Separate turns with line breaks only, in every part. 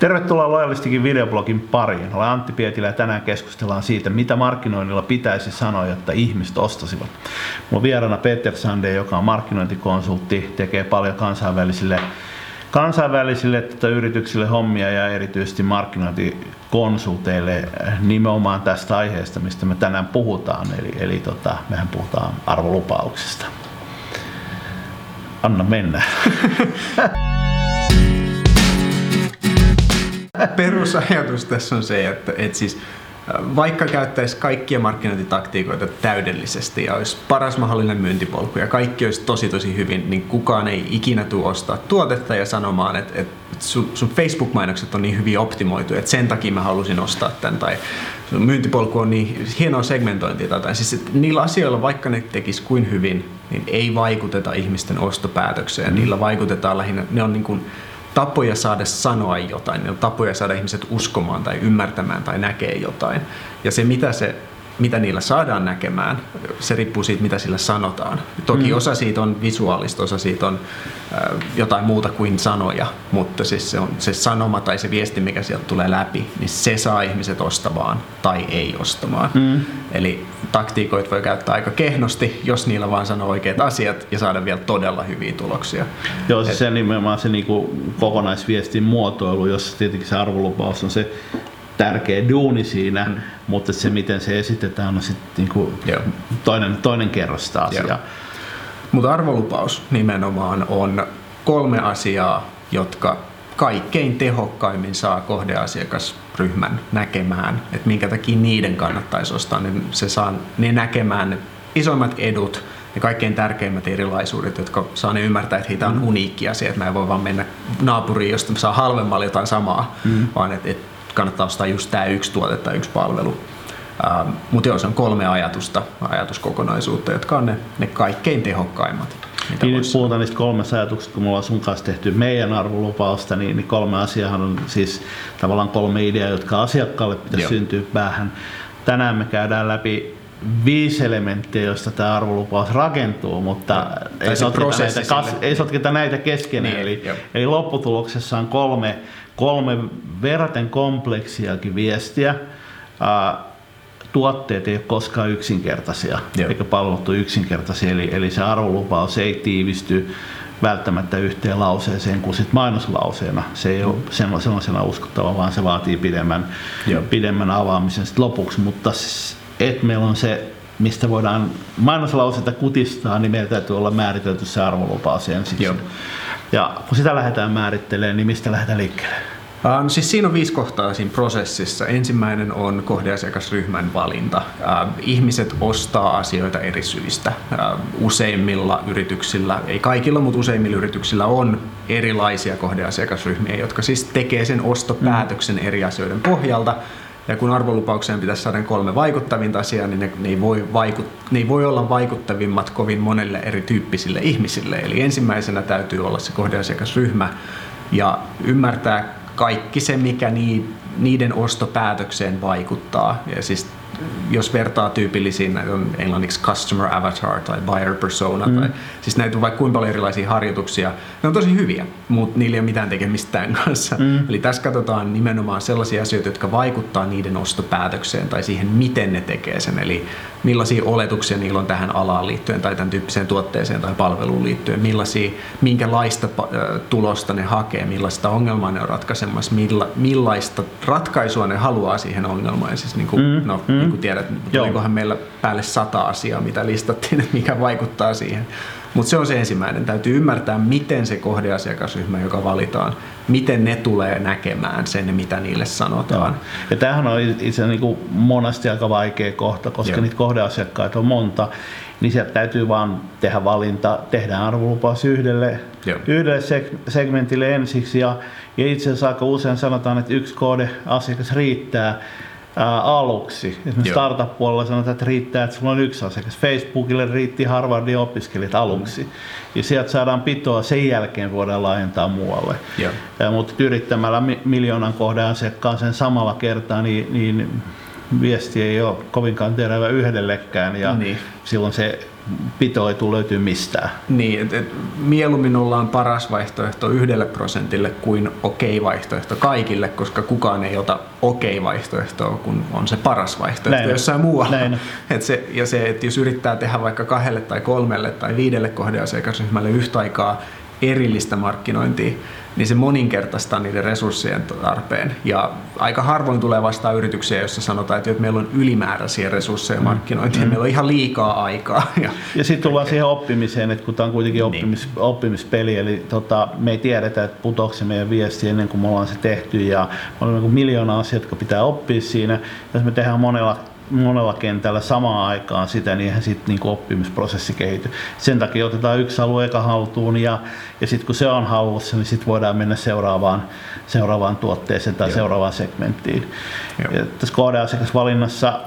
Tervetuloa Loyalistikin videoblogin pariin. Olen Antti Pietilä ja tänään keskustellaan siitä, mitä markkinoinnilla pitäisi sanoa, jotta ihmiset ostasivat. On vieraana Peter Sande, joka on markkinointikonsultti, tekee paljon kansainvälisille kansainvälisille tota, yrityksille hommia ja erityisesti markkinointikonsulteille nimenomaan tästä aiheesta, mistä me tänään puhutaan. Eli, eli tota, mehän puhutaan arvolupauksesta. Anna mennä.
perusajatus tässä on se, että, että siis äh, vaikka käyttäisi kaikkia markkinointitaktiikoita täydellisesti ja olisi paras mahdollinen myyntipolku ja kaikki olisi tosi tosi hyvin, niin kukaan ei ikinä tule ostaa tuotetta ja sanomaan, että, että sun, sun Facebook-mainokset on niin hyvin optimoitu, että sen takia mä halusin ostaa tämän tai sun myyntipolku on niin hienoa segmentointia tai jotain. Siis että niillä asioilla, vaikka ne tekisi kuin hyvin, niin ei vaikuteta ihmisten ostopäätökseen. Mm. Niillä vaikutetaan lähinnä, ne on niin kuin tapoja saada sanoa jotain, ne on tapoja saada ihmiset uskomaan tai ymmärtämään tai näkee jotain. Ja se, mitä se mitä niillä saadaan näkemään, se riippuu siitä, mitä sillä sanotaan. Toki mm. osa siitä on visuaalista, osa siitä on äh, jotain muuta kuin sanoja, mutta siis se, on, se sanoma tai se viesti, mikä sieltä tulee läpi, niin se saa ihmiset ostamaan tai ei ostamaan. Mm. Eli taktiikoit voi käyttää aika kehnosti, jos niillä vaan sanoo oikeat asiat ja saada vielä todella hyviä tuloksia.
Joo, siis Et, se nimenomaan se niinku kokonaisviestin muotoilu, jossa tietenkin se arvolupaus on se tärkeä duuni siinä, mm. mutta se miten se esitetään on sitten niinku toinen, toinen kerros taas. Ja.
Mutta arvolupaus nimenomaan on kolme asiaa, jotka kaikkein tehokkaimmin saa kohdeasiakasryhmän näkemään, että minkä takia niiden kannattaisi ostaa, niin se saa ne näkemään ne isoimmat edut, ja kaikkein tärkeimmät erilaisuudet, jotka saa ne ymmärtää, että heitä on mm. uniikki asia, että mä en voi vaan mennä naapuriin, josta saa halvemmalla jotain samaa, mm. vaan että, että kannattaa ostaa just tämä yksi tuote tai yksi palvelu. Ähm, Mutta joo, se on kolme ajatusta, ajatuskokonaisuutta, jotka on ne, ne kaikkein tehokkaimmat.
Niin nyt puhutaan niistä kolmesta ajatuksesta, kun mulla on sun kanssa tehty meidän arvolupausta, niin, niin kolme asiaa on siis tavallaan kolme ideaa, jotka asiakkaalle pitäisi syntyä päähän. Tänään me käydään läpi viisi elementtiä, joista tämä arvolupaus rakentuu, mutta ei sotketa, näitä, kas, ei sotketa näitä keskenään. Niin, eli, eli lopputuloksessa on kolme kolme verraten kompleksiakin viestiä. tuotteet ei ole koskaan yksinkertaisia, Joo. eikä palvelut ole yksinkertaisia, eli, eli se arvolupaus ei tiivisty välttämättä yhteen lauseeseen kuin sit mainoslauseena. Se ei mm. ole sellaisena uskottava, vaan se vaatii pidemmän, pidemmän avaamisen sit lopuksi, mutta et meillä on se mistä voidaan mainoslauseita kutistaa, niin meillä täytyy olla määritelty se arvolupaus ensiksi. Joo. Ja kun sitä lähdetään määrittelemään, niin mistä lähdetään liikkeelle?
No siis siinä on viisi kohtaa siinä prosessissa. Ensimmäinen on kohdeasiakasryhmän valinta. Uh, ihmiset ostaa asioita eri syistä. Uh, useimmilla yrityksillä, ei kaikilla, mutta useimmilla yrityksillä on erilaisia kohdeasiakasryhmiä, jotka siis tekee sen ostopäätöksen mm. eri asioiden pohjalta. Ja kun arvolupaukseen pitäisi saada kolme vaikuttavinta asiaa, niin ne, ne, ei voi vaikut, ne ei voi olla vaikuttavimmat kovin monelle erityyppisille ihmisille. Eli ensimmäisenä täytyy olla se kohdeasiakasryhmä ja ymmärtää kaikki se, mikä niiden ostopäätökseen vaikuttaa. Ja siis jos vertaa tyypillisiin, näitä on englanniksi customer avatar tai buyer persona, mm. tai, siis näitä on vaikka kuinka paljon erilaisia harjoituksia. Ne on tosi hyviä, mutta niillä ei ole mitään tekemistä tämän kanssa. Mm. Eli tässä katsotaan nimenomaan sellaisia asioita, jotka vaikuttaa niiden ostopäätökseen tai siihen, miten ne tekee sen. Eli millaisia oletuksia niillä on tähän alaan liittyen tai tämän tyyppiseen tuotteeseen tai palveluun liittyen, millaisia, minkälaista tulosta ne hakee, millaista ongelmaa ne on ratkaisemassa, milla, millaista ratkaisua ne haluaa siihen ongelmaan. Siis niin kuin, mm, no, mm. Niin kuin tiedät, olikohan meillä päälle sata asiaa, mitä listattiin, mikä vaikuttaa siihen. Mutta se on se ensimmäinen. Täytyy ymmärtää, miten se kohdeasiakasryhmä, joka valitaan, miten ne tulee näkemään sen, mitä niille sanotaan. Joo.
Ja tämähän on itse niin kuin monesti aika vaikea kohta, koska Joo. niitä kohdeasiakkaita on monta. Niin sieltä täytyy vaan tehdä valinta, tehdään arvolupaus yhdelle, yhdelle segmentille ensiksi. Ja, ja itse asiassa aika usein sanotaan, että yksi kohdeasiakas riittää ää, aluksi. Esimerkiksi startup-puolella sanotaan, että riittää, että sulla on yksi asiakas. Facebookille riitti Harvardin opiskelijat aluksi. Mm. Ja sieltä saadaan pitoa, sen jälkeen voidaan laajentaa muualle. Mutta yrittämällä miljoonan kohden asiakkaan sen samalla kertaa, niin, niin viesti ei ole kovinkaan terävä yhdellekään ja niin. silloin se pito ei tule löytyy mistään.
Niin, että et, mieluummin ollaan paras vaihtoehto yhdelle prosentille kuin okei vaihtoehto kaikille, koska kukaan ei ota okei vaihtoehtoa, kun on se paras vaihtoehto Näin. jossain muualla. Näin. Et se, ja se, että jos yrittää tehdä vaikka kahdelle tai kolmelle tai viidelle kohdeasiakasryhmälle yhtä aikaa erillistä markkinointia, niin se moninkertaistaa niiden resurssien tarpeen. Ja aika harvoin tulee vastaan yrityksiä, joissa sanotaan, että meillä on ylimääräisiä resursseja mm. markkinointiin, mm. meillä on ihan liikaa aikaa.
Ja, ja sitten tullaan siihen oppimiseen, että kun tämä on kuitenkin oppimis, niin. oppimispeli, eli tota, me ei tiedetä, että putoako se meidän viesti ennen kuin me ollaan se tehty, ja on niin miljoona asiaa, jotka pitää oppia siinä. Jos me tehdään monella monella kentällä samaan aikaan sitä, niin eihän sitten niin oppimisprosessi kehity. Sen takia otetaan yksi alue eka haltuun ja, ja sitten kun se on hallussa, niin sitten voidaan mennä seuraavaan, seuraavaan tuotteeseen tai Joo. seuraavaan segmenttiin. Ja tässä kohdeasiakasvalinnassa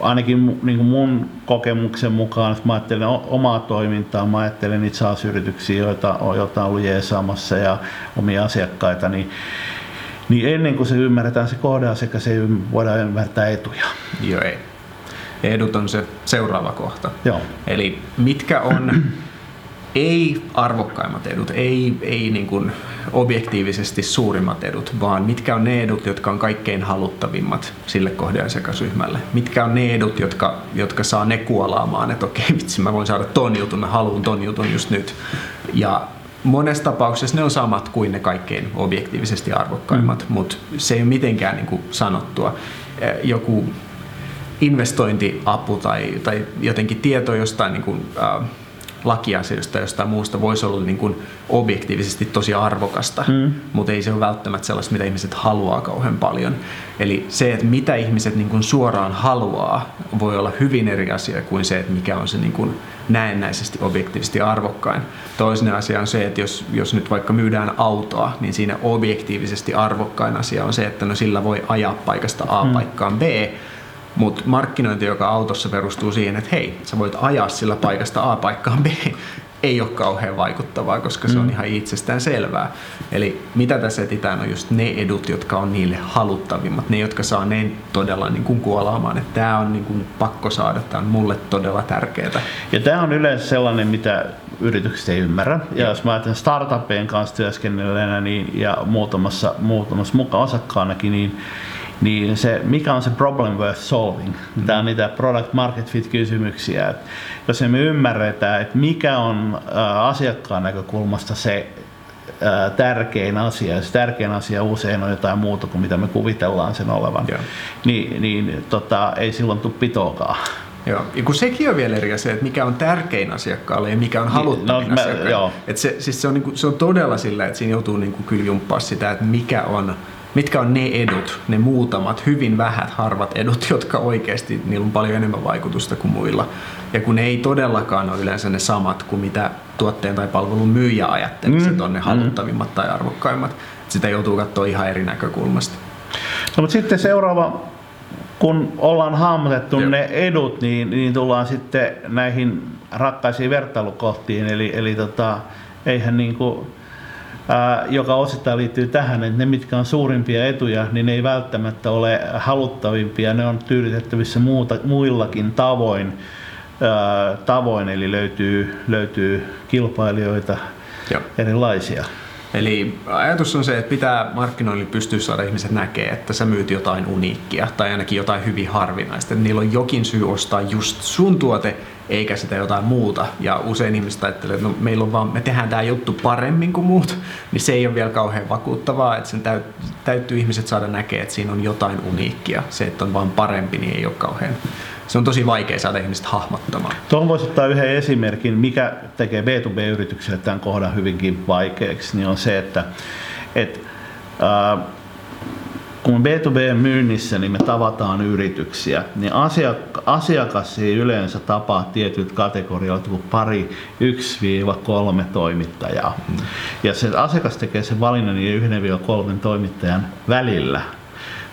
ainakin niin kuin mun kokemuksen mukaan, jos mä ajattelen omaa toimintaa, mä ajattelen niitä SaaS-yrityksiä, joita, joita on ollut jeesaamassa ja omia asiakkaita, niin niin ennen kuin se ymmärretään se kohdeasiakas, ei voida ymmärtää etuja.
Joo, ei. Edut on se seuraava kohta.
Joo.
Eli mitkä on ei arvokkaimmat edut, ei, ei niin kuin objektiivisesti suurimmat edut, vaan mitkä on ne edut, jotka on kaikkein haluttavimmat sille kohdeasiakasryhmälle. Mitkä on ne edut, jotka, jotka saa ne kuolaamaan, että okei vitsi, mä voin saada ton jutun, mä haluan ton jutun just nyt. Ja monessa tapauksessa ne on samat kuin ne kaikkein objektiivisesti arvokkaimmat, mm. mutta se ei ole mitenkään niin kuin sanottua. Joku investointiapu tai, tai jotenkin tieto jostain niin kuin, äh, lakiasioista jostain muusta voisi olla niin kuin objektiivisesti tosi arvokasta, mm. mutta ei se ole välttämättä sellaista, mitä ihmiset haluaa kauhean paljon. Eli se, että mitä ihmiset niin kuin suoraan haluaa, voi olla hyvin eri asia kuin se, että mikä on se niin kuin näennäisesti objektiivisesti arvokkain. Toinen asia on se, että jos, jos nyt vaikka myydään autoa, niin siinä objektiivisesti arvokkain asia on se, että no sillä voi ajaa paikasta A mm. paikkaan B, mutta markkinointi, joka autossa perustuu siihen, että hei, sä voit ajaa sillä paikasta A paikkaan B, ei ole kauhean vaikuttavaa, koska se on mm. ihan itsestään selvää. Eli mitä tässä etsitään on just ne edut, jotka on niille haluttavimmat, ne, jotka saa ne todella niin kuin kuolaamaan, että tämä on niin kuin pakko saada, tämä on mulle todella tärkeää.
Ja tämä on yleensä sellainen, mitä yritykset ei ymmärrä. Ja jos mä ajattelen startupien kanssa työskennelleenä niin, ja muutamassa, muutamassa mukaan osakkaanakin, niin niin se, mikä on se problem worth solving? Mm. Tämä on niitä product market fit kysymyksiä. Et jos emme ymmärretä, että mikä on asiakkaan näkökulmasta se tärkein asia, ja se tärkein asia usein on jotain muuta kuin mitä me kuvitellaan sen olevan, yeah. niin, niin tota, ei silloin tule pitoakaan.
Joo, ja kun sekin on vielä eri asia, että mikä on tärkein asiakkaalle ja mikä on niin, haluttavin no, asiakkaalle. Että se, siis se, on, niinku, se on todella sillä, että siinä joutuu niinku kyllä jumppaa sitä, että mikä on mitkä on ne edut, ne muutamat, hyvin vähät, harvat edut, jotka oikeasti, niillä on paljon enemmän vaikutusta kuin muilla. Ja kun ne ei todellakaan ole yleensä ne samat kuin mitä tuotteen tai palvelun myyjä ajattelee, mm. että on ne mm. haluttavimmat tai arvokkaimmat. Sitä joutuu katsoa ihan eri näkökulmasta.
No, mutta sitten seuraava, kun ollaan hahmotettu Joo. ne edut, niin, niin tullaan sitten näihin rakkaisiin vertailukohtiin. Eli, eli tota, eihän niin kuin joka osittain liittyy tähän, että ne mitkä on suurimpia etuja, niin ne ei välttämättä ole haluttavimpia, ne on tyydytettävissä muuta, muillakin tavoin, tavoin eli löytyy, löytyy kilpailijoita Joo. erilaisia.
Eli ajatus on se, että pitää markkinoille pystyä saada ihmiset näkee, että sä myyt jotain uniikkia tai ainakin jotain hyvin harvinaista. Niillä on jokin syy ostaa just sun tuote eikä sitä jotain muuta. Ja usein ihmiset ajattelee, että no, meillä on vaan, me tehdään tämä juttu paremmin kuin muut, niin se ei ole vielä kauhean vakuuttavaa, että sen täytyy ihmiset saada näkee, että siinä on jotain uniikkia. Se, että on vaan parempi, niin ei ole kauhean se on tosi vaikea saada ihmiset hahmottamaan.
Tuohon voisi ottaa yhden esimerkin, mikä tekee B2B-yrityksille tämän kohdan hyvinkin vaikeaksi, niin on se, että et, äh, kun B2B-myynnissä niin me tavataan yrityksiä, niin asiakas ei yleensä tapaa tietyt kategorioita kuin pari, 1-3 toimittajaa. Mm. Ja se asiakas tekee sen valinnan niin 1-3 toimittajan välillä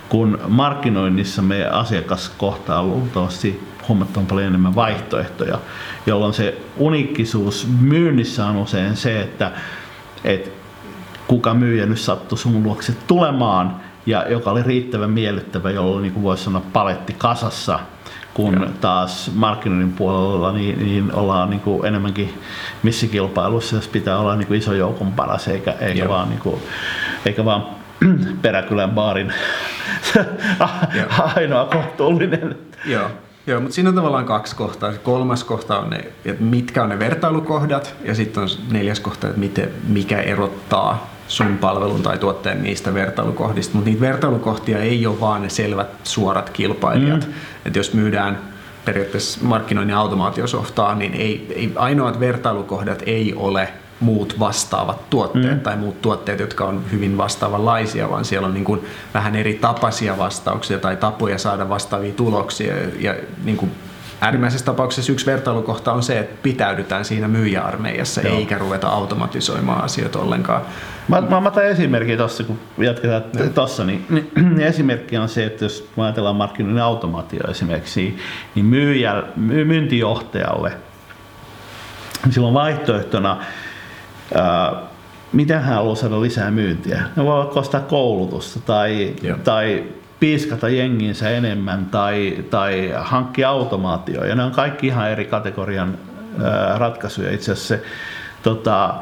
kun markkinoinnissa meidän asiakas kohtaa luultavasti huomattavan paljon enemmän vaihtoehtoja, jolloin se uniikkisuus myynnissä on usein se, että, että kuka myyjä nyt sattui sun luokse tulemaan, ja joka oli riittävän miellyttävä, jolloin niin voisi sanoa paletti kasassa, kun taas markkinoinnin puolella niin, niin ollaan niin kuin enemmänkin missä kilpailussa, jos pitää olla niin kuin iso joukon paras, eikä, eikä, vaan, niin kuin, eikä vaan peräkylän baarin ainoa kohtuullinen.
Joo. Joo, mutta siinä on tavallaan kaksi kohtaa. Se kolmas kohta on ne, että mitkä on ne vertailukohdat, ja sitten on neljäs kohta, että miten, mikä erottaa sun palvelun tai tuotteen niistä vertailukohdista. Mutta niitä vertailukohtia ei ole vaan ne selvät suorat kilpailijat. Mm. Että jos myydään periaatteessa markkinoinnin automaatiosoftaa, niin ei, ei, ainoat vertailukohdat ei ole muut vastaavat tuotteet mm. tai muut tuotteet, jotka on hyvin vastaavanlaisia, vaan siellä on niin kuin vähän eri tapaisia vastauksia tai tapoja saada vastaavia tuloksia. Ja niin kuin äärimmäisessä tapauksessa yksi vertailukohta on se, että pitäydytään siinä myyjäarmeijassa Joo. eikä ruveta automatisoimaan asioita ollenkaan.
Mä, mä, mä otan esimerkki tuossa, kun jatketaan tuossa, niin, niin, niin, esimerkki on se, että jos ajatellaan markkinoinnin automaatio esimerkiksi, niin myyjä, myyntijohtajalle, niin silloin vaihtoehtona miten hän haluaa saada lisää myyntiä. Ne voi kostaa koulutusta tai, tai piiskata jenginsä enemmän tai, tai hankkia automaatio. Ja ne on kaikki ihan eri kategorian ratkaisuja. Itse asiassa se, tota,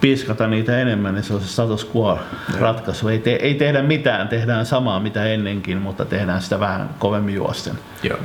piiskata niitä enemmän, niin se on se status quo ratkaisu. Ei, te, ei tehdä mitään, tehdään samaa mitä ennenkin, mutta tehdään sitä vähän kovemmin juosten.
Joo.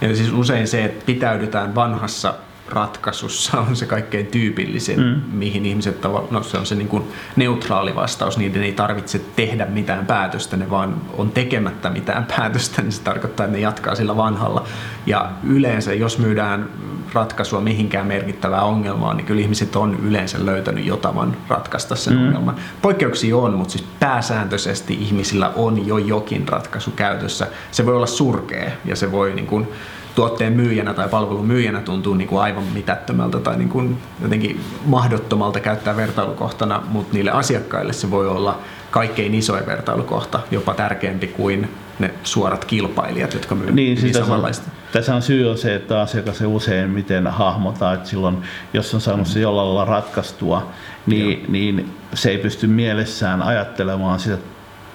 Ja siis usein se, että pitäydytään vanhassa ratkaisussa on se kaikkein tyypillisin, mm. mihin ihmiset no se on se niin kuin neutraali vastaus, niiden ei tarvitse tehdä mitään päätöstä, ne vaan on tekemättä mitään päätöstä, niin se tarkoittaa, että ne jatkaa sillä vanhalla. Ja yleensä, jos myydään ratkaisua mihinkään merkittävää ongelmaa, niin kyllä ihmiset on yleensä löytänyt jotavan ratkaista sen mm. ongelman. Poikkeuksia on, mutta siis pääsääntöisesti ihmisillä on jo jokin ratkaisu käytössä. Se voi olla surkea ja se voi niin kuin, tuotteen myyjänä tai palvelun myyjänä tuntuu niin kuin aivan mitättömältä tai niin kuin jotenkin mahdottomalta käyttää vertailukohtana, mutta niille asiakkaille se voi olla kaikkein isoin vertailukohta, jopa tärkeämpi kuin ne suorat kilpailijat, jotka myyvät niin, siis
samanlaista. Tässä on syy on se, että asiakas ei usein miten hahmota, että silloin jos on saanut se jollain lailla ratkaistua, niin, niin se ei pysty mielessään ajattelemaan sitä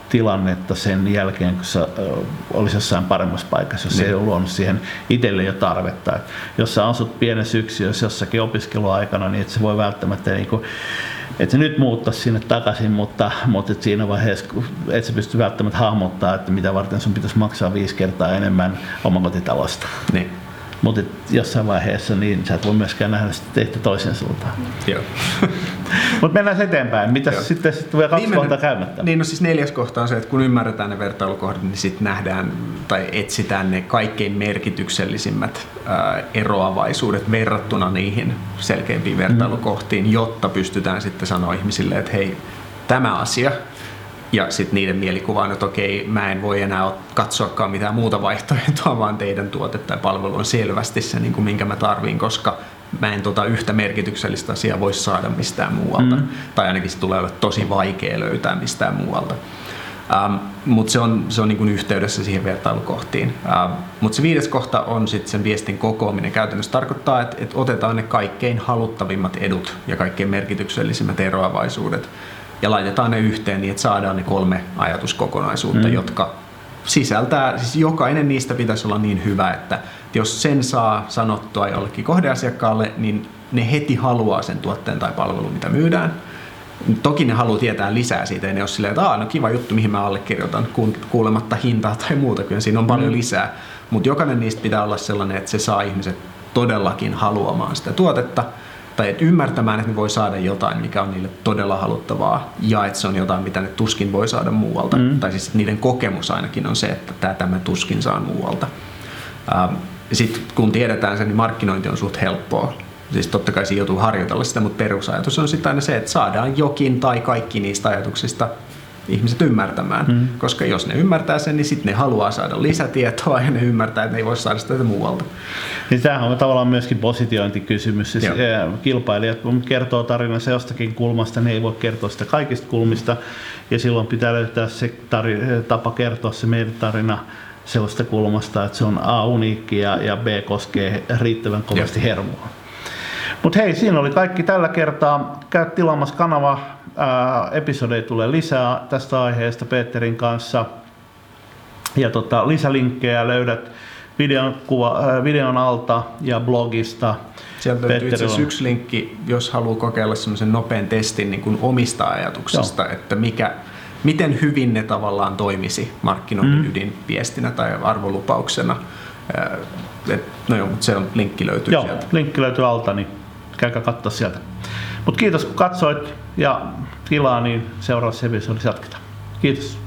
tilannetta sen jälkeen, kun se olisi jossain paremmassa paikassa, jos niin. ei ole luonut siihen itselle jo tarvetta. Et jos sä asut pienessä yksiössä jossakin opiskeluaikana, niin et se voi välttämättä niin kuin, että se nyt muuttaa sinne takaisin, mutta, mutta et siinä vaiheessa et sä pysty välttämättä hahmottaa, että mitä varten sun pitäisi maksaa viisi kertaa enemmän omakotitalosta.
Niin.
Mutta jossain vaiheessa niin sä et voi myöskään nähdä sitä tehty toisen suuntaan.
Joo.
Mutta mennään eteenpäin. Mitä sitten sit tulee kaksi Viimeinen, kohtaa käymättä?
Niin, no siis neljäs kohta on se, että kun ymmärretään ne vertailukohdat, niin sitten nähdään tai etsitään ne kaikkein merkityksellisimmät ää, eroavaisuudet verrattuna niihin selkeimpiin vertailukohtiin, mm. jotta pystytään sitten sanoa ihmisille, että hei, tämä asia ja sitten niiden mielikuva on, että okei, mä en voi enää katsoakaan mitään muuta vaihtoehtoa, vaan teidän tuote tai palvelu on selvästi se, niin kuin minkä mä tarviin, koska mä en tota yhtä merkityksellistä asiaa voi saada mistään muualta. Mm. Tai ainakin se tulee olla tosi vaikea löytää mistään muualta. Ähm, Mutta se on, se on niin kuin yhteydessä siihen vertailukohtiin. Ähm, Mutta se viides kohta on sitten sen viestin kokoaminen. Käytännössä tarkoittaa, että, että otetaan ne kaikkein haluttavimmat edut ja kaikkein merkityksellisimmät eroavaisuudet ja laitetaan ne yhteen niin, että saadaan ne kolme ajatuskokonaisuutta, mm. jotka sisältää, siis jokainen niistä pitäisi olla niin hyvä, että jos sen saa sanottua jollekin kohdeasiakkaalle, niin ne heti haluaa sen tuotteen tai palvelun, mitä myydään. Toki ne haluaa tietää lisää siitä, ja ne ole silleen, että no kiva juttu, mihin mä allekirjoitan, kuulematta hintaa tai muuta, kyllä siinä on paljon mm. lisää. Mutta jokainen niistä pitää olla sellainen, että se saa ihmiset todellakin haluamaan sitä tuotetta, tai että ymmärtämään, että ne voi saada jotain, mikä on niille todella haluttavaa, ja että se on jotain, mitä ne tuskin voi saada muualta. Mm. Tai siis niiden kokemus ainakin on se, että tämä, tämä tuskin saa muualta. Ähm, Sitten kun tiedetään sen, niin markkinointi on suht helppoa. Siis totta kai siinä joutuu harjoitella sitä, mutta perusajatus on sitten aina se, että saadaan jokin tai kaikki niistä ajatuksista ihmiset ymmärtämään. Mm. Koska jos ne ymmärtää sen, niin sitten ne haluaa saada lisätietoa ja ne ymmärtää, että ne ei voi saada sitä muualta.
Niin tämähän on tavallaan myöskin positiointikysymys. Siis kilpailijat kun kertoo tarinansa jostakin kulmasta, ne ei voi kertoa sitä kaikista kulmista. Ja silloin pitää löytää se tari, tapa kertoa se meidän tarina sellaista kulmasta, että se on A uniikki ja, ja B koskee riittävän kovasti hermoa. Mutta hei, siinä oli kaikki tällä kertaa. Käy tilaamassa kanava. Ää, episodeja tulee lisää tästä aiheesta Peterin kanssa. Ja tota, lisälinkkejä löydät videon, kuva, äh, videon alta ja blogista.
Sieltä löytyy itse asiassa yksi linkki, jos haluaa kokeilla semmoisen nopean testin niin kuin omista ajatuksista, Joo. että mikä, miten hyvin ne tavallaan toimisi markkinoinnin mm. ydinviestinä tai arvolupauksena. Et, no joo, mutta se on, linkki löytyy
joo,
sieltä.
linkki löytyy alta, niin käykää katsoa sieltä. Mutta kiitos kun katsoit ja tilaa, niin seuraavassa episodissa jatketaan. Kiitos.